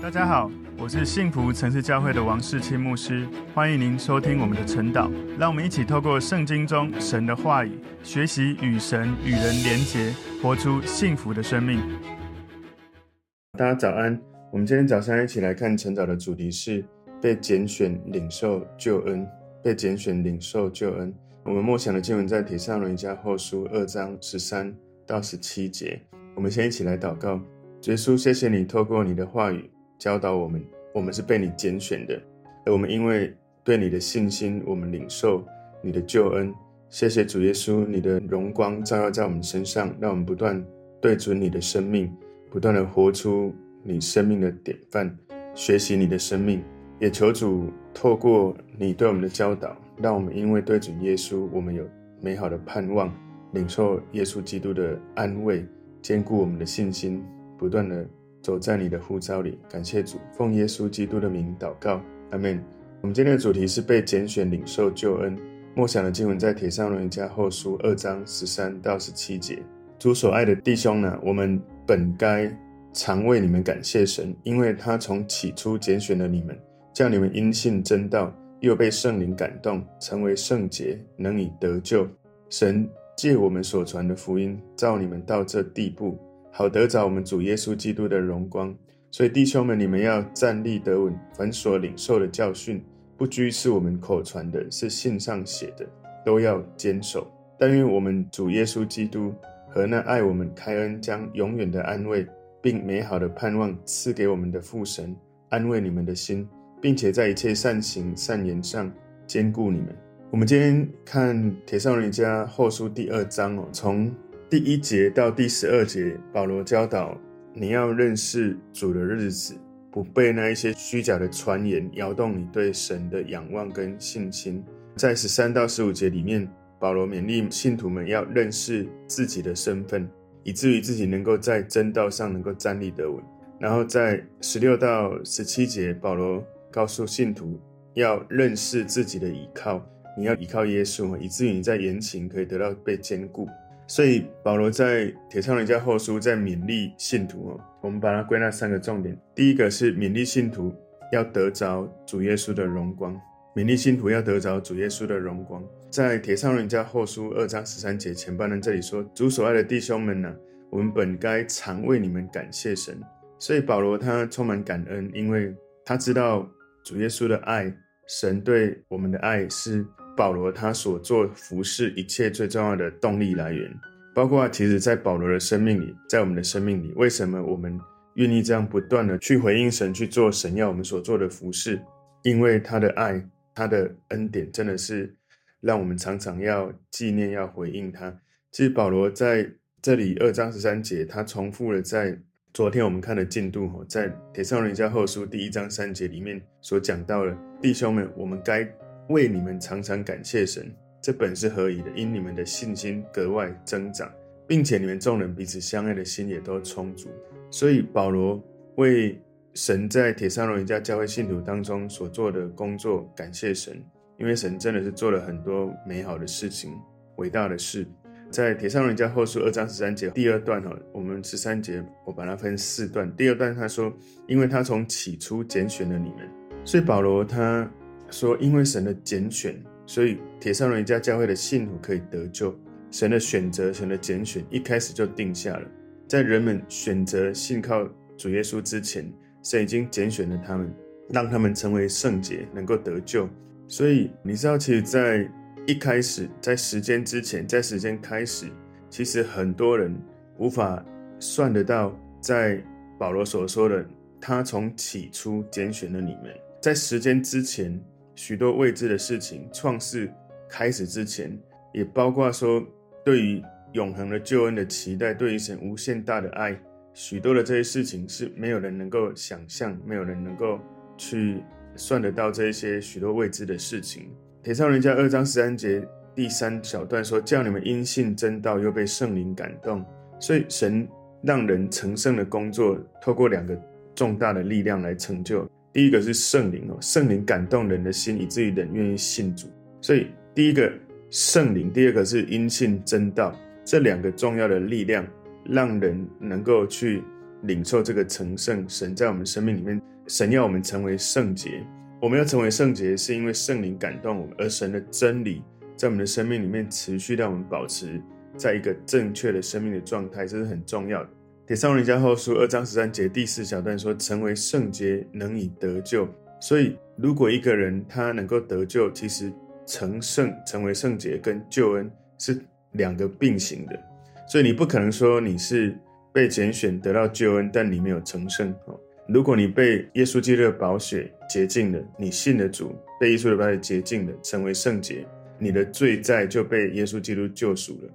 大家好，我是幸福城市教会的王世清牧师，欢迎您收听我们的晨祷。让我们一起透过圣经中神的话语，学习与神与人连结，活出幸福的生命。大家早安，我们今天早上一起来看晨祷的主题是被拣选领受救恩。被拣选领受救恩。我们默想的经文在《帖撒罗尼迦后书》二章十三到十七节。我们先一起来祷告：耶稣，谢谢你透过你的话语。教导我们，我们是被你拣选的，而我们因为对你的信心，我们领受你的救恩。谢谢主耶稣，你的荣光照耀在我们身上，让我们不断对准你的生命，不断的活出你生命的典范，学习你的生命。也求主透过你对我们的教导，让我们因为对准耶稣，我们有美好的盼望，领受耶稣基督的安慰，坚固我们的信心，不断的。走在你的呼召里，感谢主，奉耶稣基督的名祷告，阿门。我们今天的主题是被拣选领受救恩。默想的经文在帖撒罗尼迦后书二章十三到十七节。主所爱的弟兄呢，我们本该常为你们感谢神，因为他从起初拣选了你们，叫你们因信真道，又被圣灵感动，成为圣洁，能以得救。神借我们所传的福音，召你们到这地步。好得着我们主耶稣基督的荣光，所以弟兄们，你们要站立得稳。凡所领受的教训，不拘是我们口传的，是信上写的，都要坚守。但愿我们主耶稣基督和那爱我们、开恩将永远的安慰，并美好的盼望赐给我们的父神，安慰你们的心，并且在一切善行、善言上坚固你们。我们今天看铁上人家后书第二章哦，从。第一节到第十二节，保罗教导你要认识主的日子，不被那一些虚假的传言摇动你对神的仰望跟信心。在十三到十五节里面，保罗勉励信徒们要认识自己的身份，以至于自己能够在真道上能够站立得稳。然后在十六到十七节，保罗告诉信徒要认识自己的倚靠，你要倚靠耶稣，以至于你在言行可以得到被坚固。所以保罗在帖撒罗尼迦后书在勉励信徒哦，我们把它归纳三个重点。第一个是勉励信徒要得着主耶稣的荣光，勉励信徒要得着主耶稣的荣光。在帖撒罗尼迦后书二章十三节前半段这里说：“主所爱的弟兄们呢、啊，我们本该常为你们感谢神。”所以保罗他充满感恩，因为他知道主耶稣的爱，神对我们的爱是。保罗他所做服事一切最重要的动力来源，包括其实，在保罗的生命里，在我们的生命里，为什么我们愿意这样不断的去回应神，去做神要我们所做的服事？因为他的爱，他的恩典，真的是让我们常常要纪念，要回应他。其实保罗在这里二章十三节，他重复了在昨天我们看的进度，在铁上人家后书第一章三节里面所讲到的，弟兄们，我们该。为你们常常感谢神，这本是合宜的，因你们的信心格外增长，并且你们众人彼此相爱的心也都充足。所以保罗为神在帖撒罗尼家教会信徒当中所做的工作感谢神，因为神真的是做了很多美好的事情、伟大的事。在帖撒罗尼家后书二章十三节第二段哈，我们十三节我把它分四段。第二段他说，因为他从起初拣选了你们，所以保罗他。说，因为神的拣选，所以帖撒罗尼迦教会的信徒可以得救。神的选择，神的拣选，一开始就定下了。在人们选择信靠主耶稣之前，神已经拣选了他们，让他们成为圣洁，能够得救。所以你知道，其实，在一开始，在时间之前，在时间开始，其实很多人无法算得到，在保罗所说的，他从起初拣选了你们，在时间之前。许多未知的事情，创世开始之前，也包括说对于永恒的救恩的期待，对于神无限大的爱，许多的这些事情是没有人能够想象，没有人能够去算得到这一些许多未知的事情。铁上人家二章十三节第三小段说：“叫你们因信真道，又被圣灵感动。”所以神让人成圣的工作，透过两个重大的力量来成就。第一个是圣灵哦，圣灵感动人的心，以至于人愿意信主。所以第一个圣灵，第二个是因信真道，这两个重要的力量，让人能够去领受这个成圣。神在我们生命里面，神要我们成为圣洁。我们要成为圣洁，是因为圣灵感动我们，而神的真理在我们的生命里面持续让我们保持在一个正确的生命的状态，这是很重要的。帖撒罗尼迦后书二章十三节第四小段说：“成为圣洁，能以得救。”所以，如果一个人他能够得救，其实成圣、成为圣洁跟救恩是两个并行的。所以，你不可能说你是被拣选得到救恩，但你没有成圣。如果你被耶稣基督的宝血洁净了，你信了主，被耶稣的宝血洁净了，成为圣洁，你的罪债就被耶稣基督救赎了。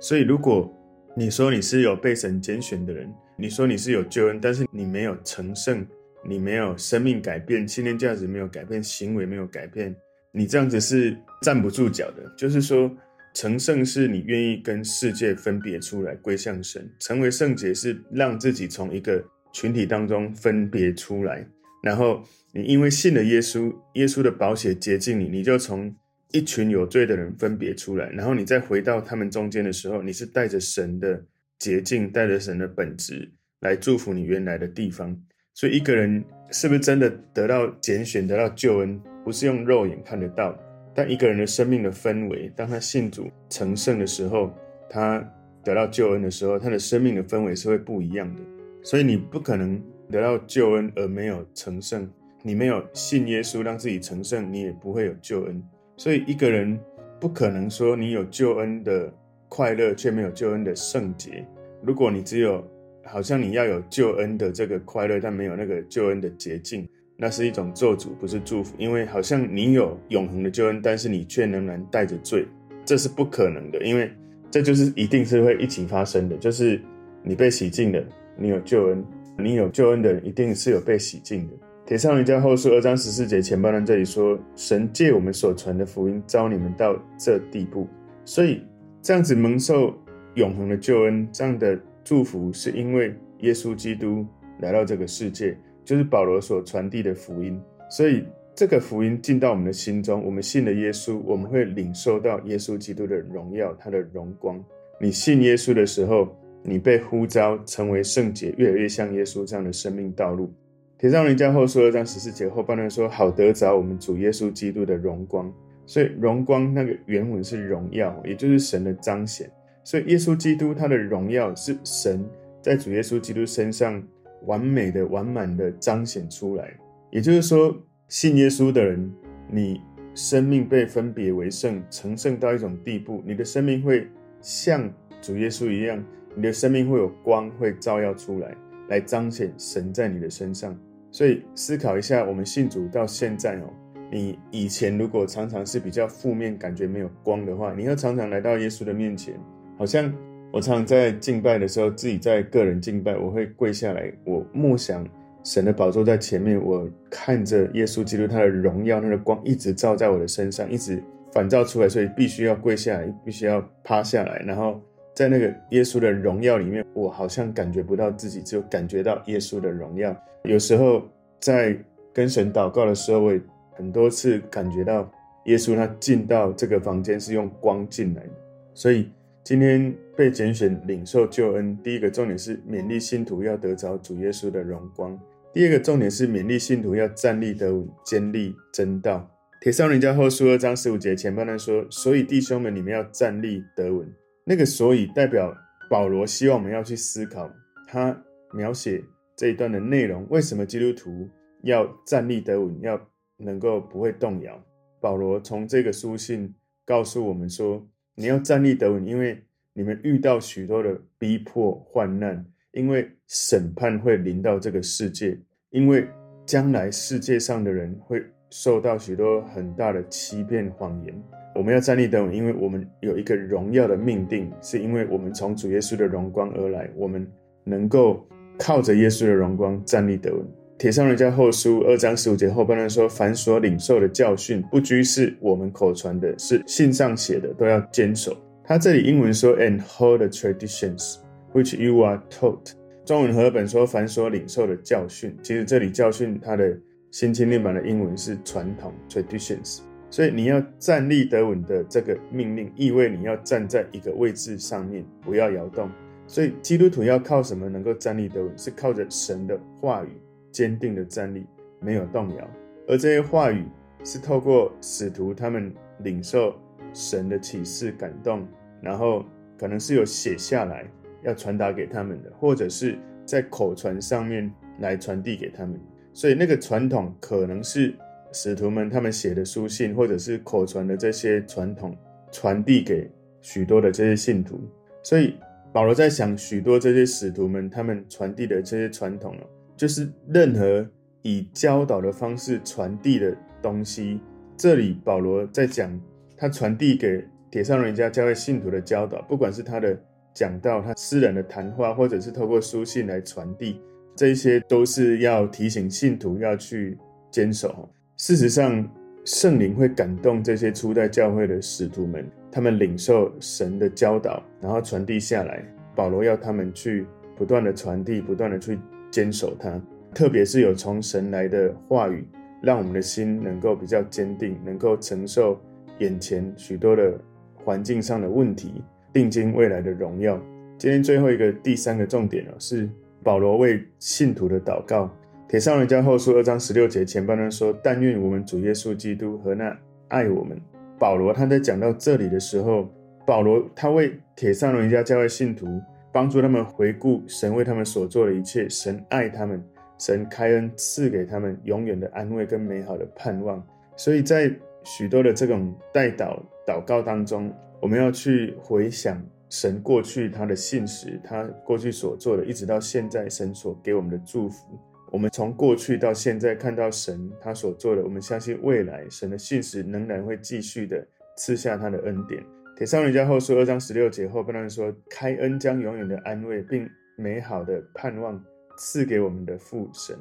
所以，如果你说你是有被神拣选的人，你说你是有救恩，但是你没有成圣。你没有生命改变，信念价值没有改变，行为没有改变，你这样子是站不住脚的。就是说，成圣是你愿意跟世界分别出来，归向神；成为圣洁是让自己从一个群体当中分别出来。然后你因为信了耶稣，耶稣的宝血洁净你，你就从一群有罪的人分别出来。然后你再回到他们中间的时候，你是带着神的洁净，带着神的本质来祝福你原来的地方。所以一个人是不是真的得到拣选、得到救恩，不是用肉眼看得到。但一个人的生命的氛围，当他信主成圣的时候，他得到救恩的时候，他的生命的氛围是会不一样的。所以你不可能得到救恩而没有成圣，你没有信耶稣让自己成圣，你也不会有救恩。所以一个人不可能说你有救恩的快乐，却没有救恩的圣洁。如果你只有好像你要有救恩的这个快乐，但没有那个救恩的捷径，那是一种咒诅，不是祝福。因为好像你有永恒的救恩，但是你却仍然带着罪，这是不可能的。因为这就是一定是会一起发生的，就是你被洗净了，你有救恩，你有救恩的人一定是有被洗净的。铁上瑜伽后书二章十四节前半段这里说，神借我们所传的福音召你们到这地步，所以这样子蒙受永恒的救恩，这样的。祝福是因为耶稣基督来到这个世界，就是保罗所传递的福音。所以这个福音进到我们的心中，我们信了耶稣，我们会领受到耶稣基督的荣耀，他的荣光。你信耶稣的时候，你被呼召成为圣洁，越来越像耶稣这样的生命道路。帖上人家后书二章十四节后半段说：“好得着我们主耶稣基督的荣光。”所以荣光那个原文是荣耀，也就是神的彰显。所以，耶稣基督他的荣耀是神在主耶稣基督身上完美的、完满的彰显出来。也就是说，信耶稣的人，你生命被分别为圣，成圣到一种地步，你的生命会像主耶稣一样，你的生命会有光会照耀出来，来彰显神在你的身上。所以，思考一下，我们信主到现在哦，你以前如果常常是比较负面，感觉没有光的话，你要常常来到耶稣的面前。好像我常常在敬拜的时候，自己在个人敬拜，我会跪下来，我默想神的宝座在前面，我看着耶稣基督他的荣耀，他的光一直照在我的身上，一直反照出来，所以必须要跪下来，必须要趴下来，然后在那个耶稣的荣耀里面，我好像感觉不到自己，只有感觉到耶稣的荣耀。有时候在跟神祷告的时候，我也很多次感觉到耶稣他进到这个房间是用光进来的，所以。今天被拣选领受救恩，第一个重点是勉励信徒要得着主耶稣的荣光；第二个重点是勉励信徒要站立得稳，坚立真道。帖撒罗尼迦后书二章十五节前半段说：“所以弟兄们，你们要站立得稳。”那个“所以”代表保罗希望我们要去思考，他描写这一段的内容，为什么基督徒要站立得稳，要能够不会动摇？保罗从这个书信告诉我们说。你要站立得稳，因为你们遇到许多的逼迫、患难，因为审判会临到这个世界，因为将来世界上的人会受到许多很大的欺骗、谎言。我们要站立得稳，因为我们有一个荣耀的命定，是因为我们从主耶稣的荣光而来，我们能够靠着耶稣的荣光站立得稳。帖上人家后书二章十五节后半段说：“凡所领受的教训，不拘是我们口传的，是信上写的，都要坚守。”他这里英文说：“And hold the traditions which you are taught。”中文和本说：“凡所领受的教训。”其实这里教训它的新青年版的英文是传统 （traditions）。所以你要站立得稳的这个命令，意味你要站在一个位置上面，不要摇动。所以基督徒要靠什么能够站立得稳？是靠着神的话语坚定的站立，没有动摇。而这些话语是透过使徒他们领受神的启示感动，然后可能是有写下来要传达给他们的，或者是在口传上面来传递给他们。所以那个传统可能是使徒们他们写的书信，或者是口传的这些传统传递给许多的这些信徒。所以保罗在想，许多这些使徒们他们传递的这些传统，就是任何以教导的方式传递的东西。这里保罗在讲他传递给铁上人家教会信徒的教导，不管是他的讲道、他私人的谈话，或者是透过书信来传递。这些都是要提醒信徒要去坚守。事实上，圣灵会感动这些初代教会的使徒们，他们领受神的教导，然后传递下来。保罗要他们去不断的传递，不断的去坚守它。特别是有从神来的话语，让我们的心能够比较坚定，能够承受眼前许多的环境上的问题，定睛未来的荣耀。今天最后一个第三个重点是。保罗为信徒的祷告，帖撒罗尼迦后书二章十六节前半段说：“但愿我们主耶稣基督和那爱我们。”保罗他在讲到这里的时候，保罗他为帖撒罗尼迦教会信徒帮助他们回顾神为他们所做的一切，神爱他们，神开恩赐给他们永远的安慰跟美好的盼望。所以在许多的这种代祷祷告当中，我们要去回想。神过去他的信实，他过去所做的，一直到现在，神所给我们的祝福，我们从过去到现在看到神他所做的，我们相信未来神的信实仍然会继续的赐下他的恩典。帖撒罗尼迦后书二章十六节后半段说：“开恩将永远的安慰并美好的盼望赐给我们的父神。”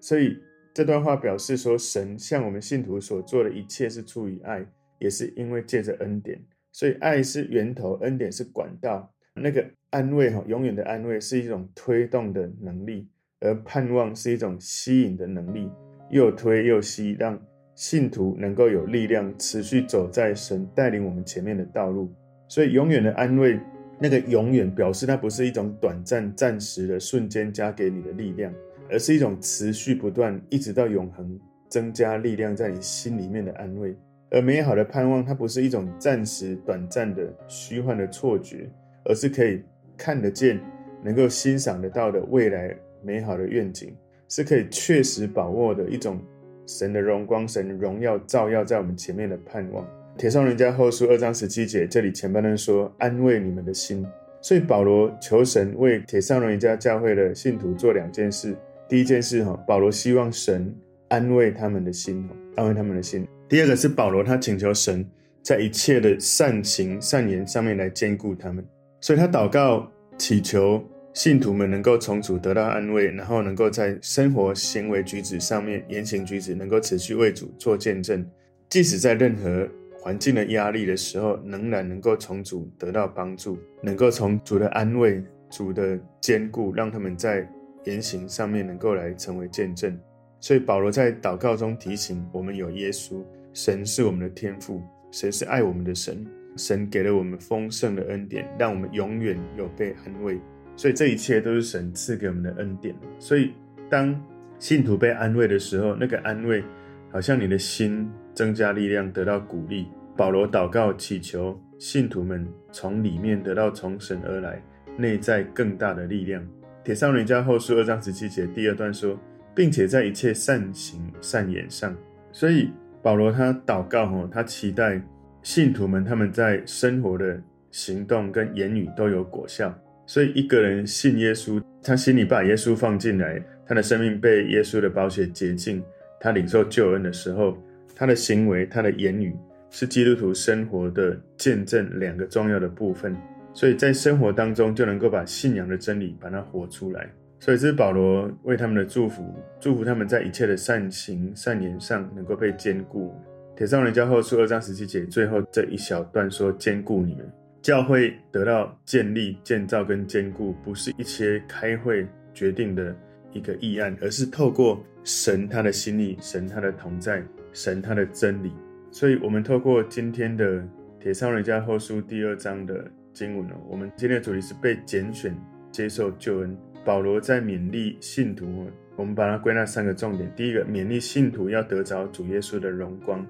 所以这段话表示说，神向我们信徒所做的一切是出于爱，也是因为借着恩典。所以，爱是源头，恩典是管道。那个安慰，哈，永远的安慰是一种推动的能力，而盼望是一种吸引的能力，又推又吸，让信徒能够有力量持续走在神带领我们前面的道路。所以，永远的安慰，那个永远表示它不是一种短暂、暂时的瞬间加给你的力量，而是一种持续不断，一直到永恒增加力量在你心里面的安慰。而美好的盼望，它不是一种暂时、短暂的虚幻的错觉，而是可以看得见、能够欣赏得到的未来美好的愿景，是可以确实把握的一种神的荣光、神的荣耀照耀在我们前面的盼望。帖上人家后书二章十七节，这里前半段说安慰你们的心，所以保罗求神为铁上人家教会的信徒做两件事。第一件事哈，保罗希望神安慰他们的心，安慰他们的心。第二个是保罗，他请求神在一切的善行、善言上面来坚固他们，所以他祷告祈求信徒们能够从主得到安慰，然后能够在生活行为举止上面言行举止能够持续为主做见证，即使在任何环境的压力的时候，仍然能够从主得到帮助，能够从主的安慰、主的坚固，让他们在言行上面能够来成为见证。所以保罗在祷告中提醒我们：有耶稣，神是我们的天赋，神是爱我们的神，神给了我们丰盛的恩典，让我们永远有被安慰。所以这一切都是神赐给我们的恩典。所以当信徒被安慰的时候，那个安慰好像你的心增加力量，得到鼓励。保罗祷告祈求信徒们从里面得到从神而来内在更大的力量。帖撒罗尼迦后书二章十七节第二段说。并且在一切善行善言上，所以保罗他祷告吼，他期待信徒们他们在生活的行动跟言语都有果效。所以一个人信耶稣，他心里把耶稣放进来，他的生命被耶稣的宝血洁净，他领受救恩的时候，他的行为、他的言语是基督徒生活的见证，两个重要的部分。所以在生活当中就能够把信仰的真理把它活出来。所以这是保罗为他们的祝福，祝福他们在一切的善行善言上能够被坚固。帖撒罗尼迦后书二章十七节最后这一小段说：“坚固你们，教会得到建立、建造跟坚固，不是一些开会决定的一个议案，而是透过神他的心意、神他的同在、神他的真理。所以，我们透过今天的帖撒罗尼迦后书第二章的经文哦。我们今天的主题是被拣选接受救恩。保罗在勉励信徒，我们把它归纳三个重点：第一个，勉励信徒要得着主耶稣的荣光；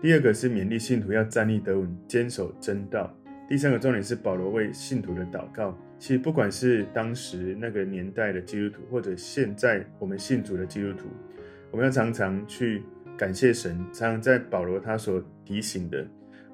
第二个是勉励信徒要站立得稳，坚守真道；第三个重点是保罗为信徒的祷告。其实不管是当时那个年代的基督徒，或者现在我们信主的基督徒，我们要常常去感谢神。常常在保罗他所提醒的，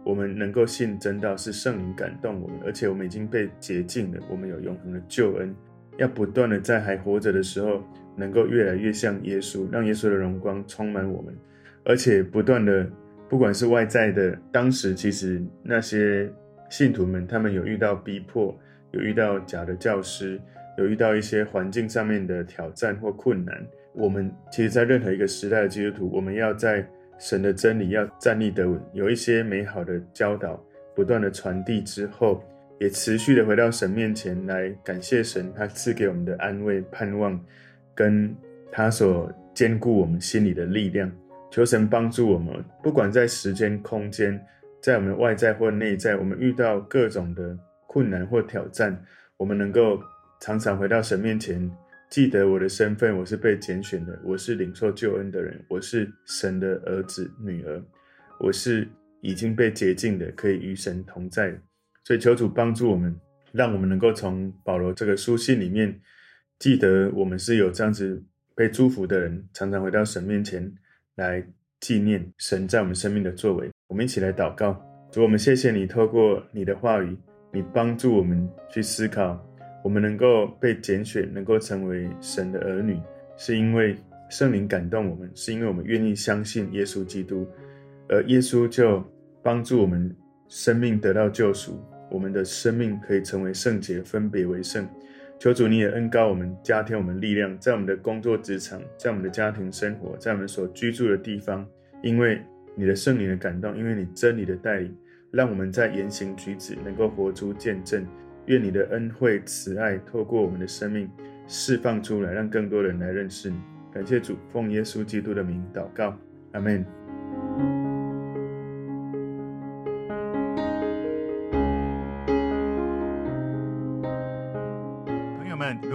我们能够信真道是圣灵感动我们，而且我们已经被洁净了，我们有永恒的救恩。要不断的在还活着的时候，能够越来越像耶稣，让耶稣的荣光充满我们，而且不断的，不管是外在的，当时其实那些信徒们，他们有遇到逼迫，有遇到假的教师，有遇到一些环境上面的挑战或困难。我们其实，在任何一个时代的基督徒，我们要在神的真理要站立得稳，有一些美好的教导，不断的传递之后。也持续的回到神面前来感谢神，他赐给我们的安慰、盼望，跟他所坚固我们心里的力量。求神帮助我们，不管在时间、空间，在我们外在或内在，我们遇到各种的困难或挑战，我们能够常常回到神面前，记得我的身份，我是被拣选的，我是领受救恩的人，我是神的儿子、女儿，我是已经被洁净的，可以与神同在。所以求主帮助我们，让我们能够从保罗这个书信里面，记得我们是有这样子被祝福的人，常常回到神面前来纪念神在我们生命的作为。我们一起来祷告，主，我们谢谢你透过你的话语，你帮助我们去思考，我们能够被拣选，能够成为神的儿女，是因为圣灵感动我们，是因为我们愿意相信耶稣基督，而耶稣就帮助我们。生命得到救赎，我们的生命可以成为圣洁，分别为圣。求主你也恩膏我们，加添我们力量，在我们的工作职场，在我们的家庭生活，在我们所居住的地方，因为你的圣灵的感动，因为你真理的带领，让我们在言行举止能够活出见证。愿你的恩惠慈爱透过我们的生命释放出来，让更多人来认识你。感谢主，奉耶稣基督的名祷告，阿门。